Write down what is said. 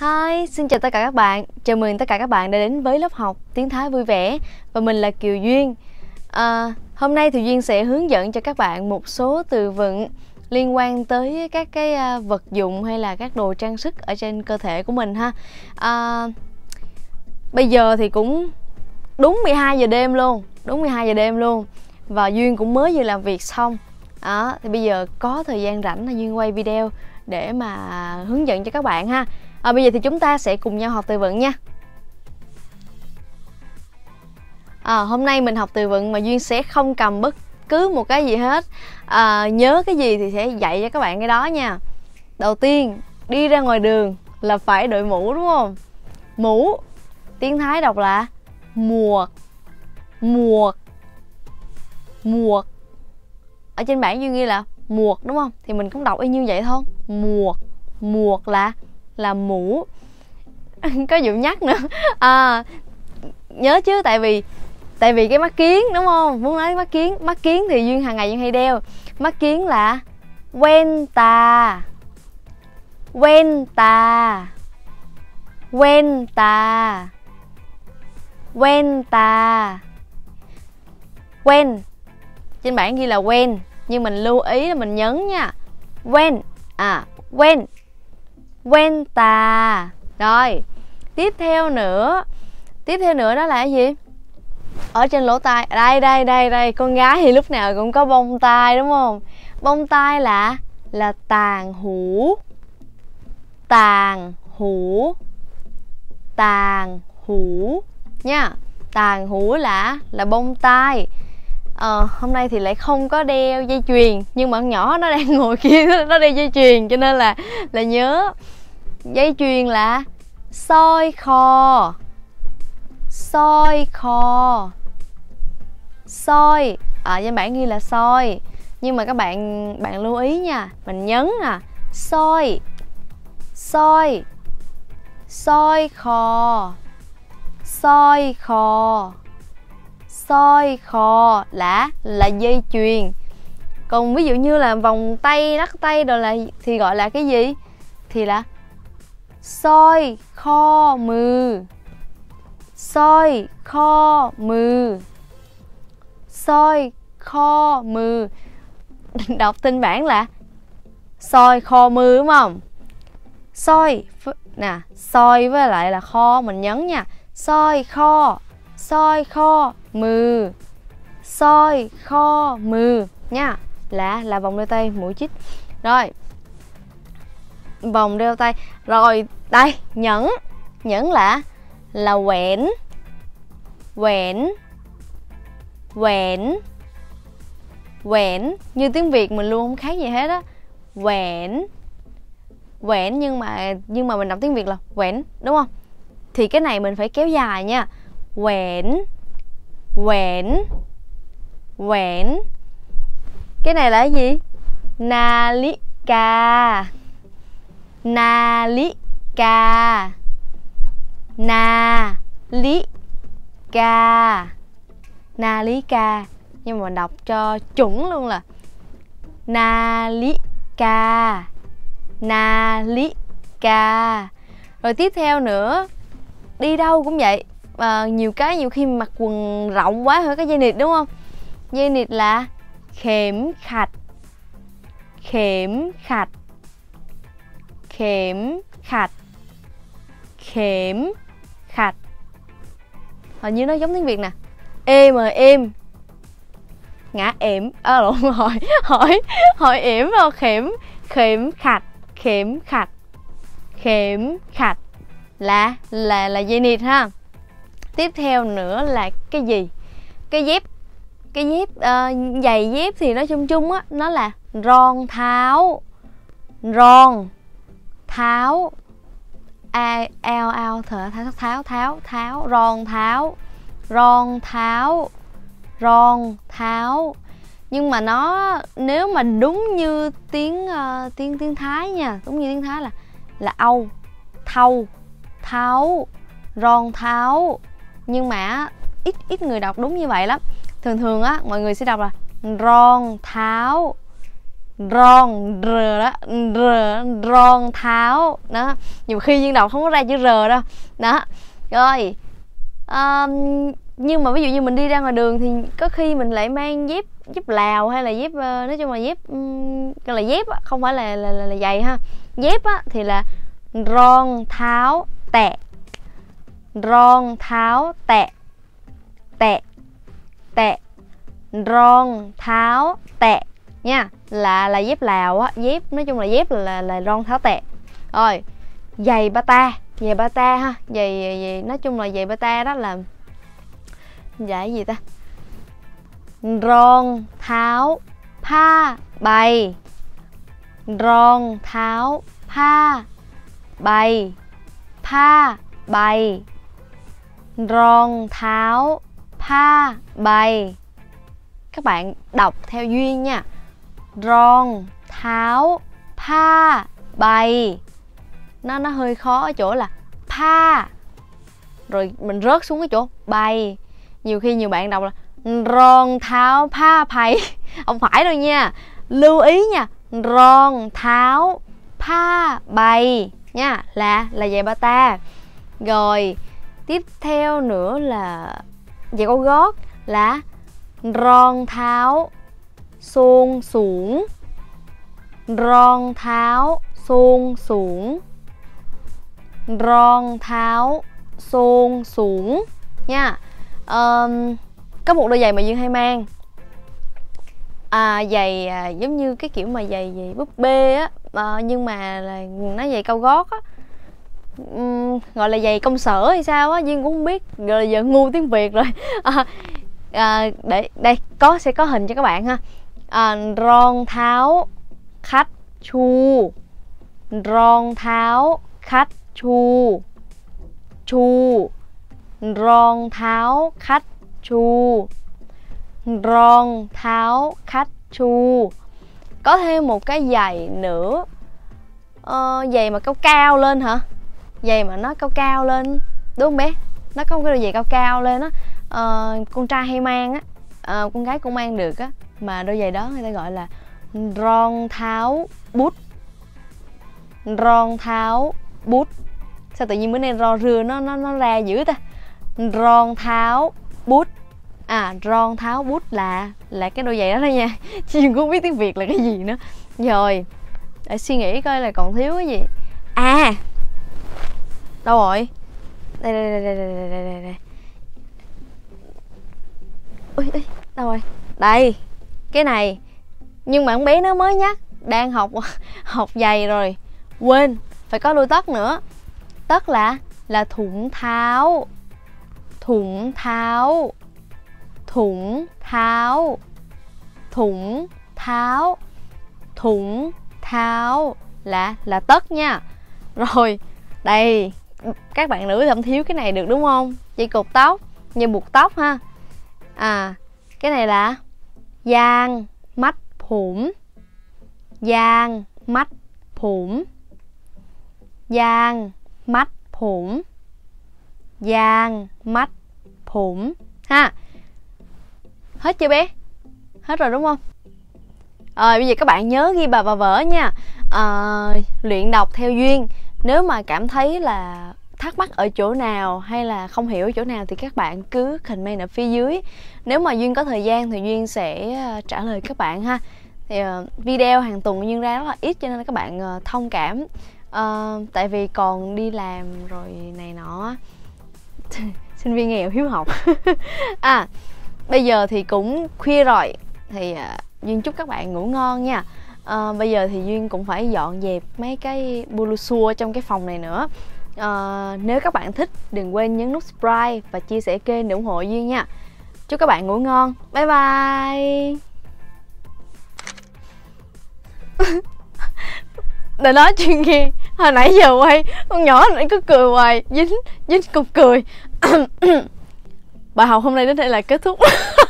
Hi, xin chào tất cả các bạn. Chào mừng tất cả các bạn đã đến với lớp học Tiếng Thái vui vẻ và mình là Kiều Duyên. À, hôm nay thì Duyên sẽ hướng dẫn cho các bạn một số từ vựng liên quan tới các cái à, vật dụng hay là các đồ trang sức ở trên cơ thể của mình ha. À, bây giờ thì cũng đúng 12 giờ đêm luôn, đúng 12 giờ đêm luôn. Và Duyên cũng mới vừa làm việc xong. À, thì bây giờ có thời gian rảnh là Duyên quay video để mà hướng dẫn cho các bạn ha à, bây giờ thì chúng ta sẽ cùng nhau học từ vựng nha. À, hôm nay mình học từ vựng mà duyên sẽ không cầm bất cứ một cái gì hết. À, nhớ cái gì thì sẽ dạy cho các bạn cái đó nha. Đầu tiên đi ra ngoài đường là phải đội mũ đúng không? Mũ tiếng thái đọc là muột muột muột ở trên bảng duyên ghi là muột đúng không? Thì mình cũng đọc y như vậy thôi. Muột muột là là mũ. Có vụ nhắc nữa. À nhớ chứ, tại vì tại vì cái mắt kiến, đúng không? Muốn nói mắt kiến mắt kiến thì duyên hàng ngày duyên hay đeo. Mắt kiến là quen tà. Quen tà. Quen tà. Quen tà. Quen. Trên bảng ghi là quen, nhưng mình lưu ý là mình nhấn nha. Quen. À quen cuenta rồi tiếp theo nữa. Tiếp theo nữa đó là cái gì? Ở trên lỗ tai. Đây đây đây đây. Con gái thì lúc nào cũng có bông tai đúng không? Bông tai là là tàn hủ tàn hủ tàn hủ nha. Tàn hủ là là bông tai. Ờ, hôm nay thì lại không có đeo dây chuyền nhưng mà con nhỏ nó đang ngồi kia nó đeo dây chuyền cho nên là là nhớ dây chuyền là soi kho. Soi kho. Soi. Ở à, trên bảng ghi là soi. Nhưng mà các bạn bạn lưu ý nha mình nhấn nè soi. Soi. Soi kho. Soi kho. Soi kho là là dây chuyền. Còn ví dụ như là vòng tay đắt tay rồi là thì gọi là cái gì? Thì là soi, kho soi kho soi, kho đọc tin bản là soi, kho mư đúng không? Soi nè, soi với lại là kho, mình nhấn nha. Soi, kho soi, kho, mừ. Soi, kho, mừ nha. Là là vòng đôi tay mũi chích. Rồi vòng đeo tay. Rồi, đây, nhẫn. Nhẫn là là quẹn. Quẹn. Quẹn. Quẹn. Như tiếng việt mình luôn không khác gì hết á. Quẹn. Quẹn nhưng mà nhưng mà mình đọc tiếng việt là quẹn, đúng không? Thì cái này mình phải kéo dài nha. Quẹn. Quẹn. Quẹn. Cái này là cái gì? Nalika na lý ca na lý ca na lý ca nhưng mà đọc cho chuẩn luôn là na lý ca na lý ca rồi tiếp theo nữa đi đâu cũng vậy. À, nhiều cái nhiều khi mặc quần rộng quá hơi cái dây nịt đúng không? Dây nịt là khểm khạch. Khểm khạch khém khạch. Khém khạch. Hình như nó giống tiếng việt nè. Êm mà êm. Ngã ẻm. À, lộn hỏi hỏi hỏi ẻm vào khém khém khạch khém khạch. Khém khạch. Là là là dây nịt ha. Tiếp theo nữa là cái gì? Cái dép cái dép uh, giày dép thì nói chung chung á nó là ron tháo. Ron tháo. A ao ao thở tháo tháo tháo tháo ron tháo. Ron tháo. Ron tháo. Nhưng mà nó nếu mà đúng như tiếng uh, tiếng tiếng thái nha đúng như tiếng thái là là âu. Thâu tháo. Ron tháo. Nhưng mà ít ít người đọc đúng như vậy lắm. Thường thường á mọi người sẽ đọc là ron tháo ron r đó r ron tháo. Đó. Nhiều khi viên đọc không có ra chữ r đâu. Đó. Rồi um, nhưng mà ví dụ như mình đi ra ngoài đường thì có khi mình lại mang dép dép lào hay là dép ờ, nói chung là dép um, là dép không phải là là, là là giày ha. Dép á, thì là ron tháo tẹ. Ron tháo tẹ. Tẹ. Tẹ. Ron tháo tẹ nha là là dép lào á dép nói chung là dép là là, là ron tháo tệ. rồi giày bata giày bata ha giày, giày nói chung là giày bata đó là dạ, giải gì ta? Ron tháo pha bày. Ron tháo pha bày. Pha bày. Ron tháo pha bày. Các bạn đọc theo duyên nha ron tháo pha bày. Nó nó hơi khó ở chỗ là pha. Rồi mình rớt xuống cái chỗ bày. Nhiều khi nhiều bạn đọc là ron tháo pha bay, không phải đâu nha. Lưu ý nha. Ron tháo pha bày nha. Là là giày bata rồi tiếp theo nữa là giày cao gót là ron tháo xôn xuống tháo xôn xuống tháo xôn xuống nha. Um, có một đôi giày mà dương hay mang. À, giày à, giống như cái kiểu mà giày giày búp bê á. À, nhưng mà là nó giày cao gót á. Um, gọi là giày công sở hay sao á duyên cũng không biết. Rồi giờ ngu tiếng việt rồi. À, à, để đây có sẽ có hình cho các bạn ha à, tháo khách chu. Ron tháo khách chu. Tháo tháo có thêm một cái giày nữa. Ờ, giày mà cao cao lên hả? Giày mà nó cao cao lên đúng không bé? Nó có một cái đôi giày cao cao lên á. Ờ, con trai hay mang á. Ờ, con gái cũng mang được á mà đôi giày đó người ta gọi là ron tháo bút. Ron tháo bút. Sao tự nhiên bữa nay ro rưa nó nó nó ra dữ ta? Ron tháo bút. À ron tháo bút là là cái đôi giày đó thôi nha. Chứ cũng không biết tiếng việt là cái gì nữa. Rồi để suy nghĩ coi là còn thiếu cái gì. À đâu rồi? Đây đây đây đây đây đây đây, đây. ui, ui đâu rồi? Đây cái này, nhưng mà con bé nó mới nhắc, đang học học giày rồi. Quên, phải có đôi tất nữa. Tất là là thủng tháo. Thủng tháo. Thủng tháo. Thủng tháo. Thủng tháo là là tất nha. Rồi, đây, các bạn nữ không thiếu cái này được đúng không? Dây cột tóc như buộc tóc ha. À cái này là giang mắt phủm. Giang mắt phủm. Giang mắt phủm. Giang mắt phủm. Ha. Hết chưa bé? Hết rồi đúng không? À, bây giờ các bạn nhớ ghi bà và vở nha. À, luyện đọc theo duyên. Nếu mà cảm thấy là thắc mắc ở chỗ nào hay là không hiểu ở chỗ nào thì các bạn cứ comment ở phía dưới. Nếu mà duyên có thời gian thì duyên sẽ ờ, trả lời các bạn ha. Thì uh, video hàng tuần duyên ra rất là ít cho nên các bạn uh, thông cảm. Uh, tại vì còn đi làm rồi này nọ. Sinh viên nghèo hiếu học. À bây giờ thì cũng khuya rồi. Thì uh, duyên chúc các bạn ngủ ngon nha. Uh, bây giờ thì duyên cũng phải dọn dẹp mấy cái bulu xua trong cái phòng này nữa à, nếu các bạn thích đừng quên nhấn nút subscribe và chia sẻ kênh để ủng hộ duyên nha. Chúc các bạn ngủ ngon. Bye bye. Để nói chuyện kia hồi nãy giờ quay con nhỏ nãy cứ cười hoài dính dính cục cười. Bài học hôm nay đến đây là kết thúc.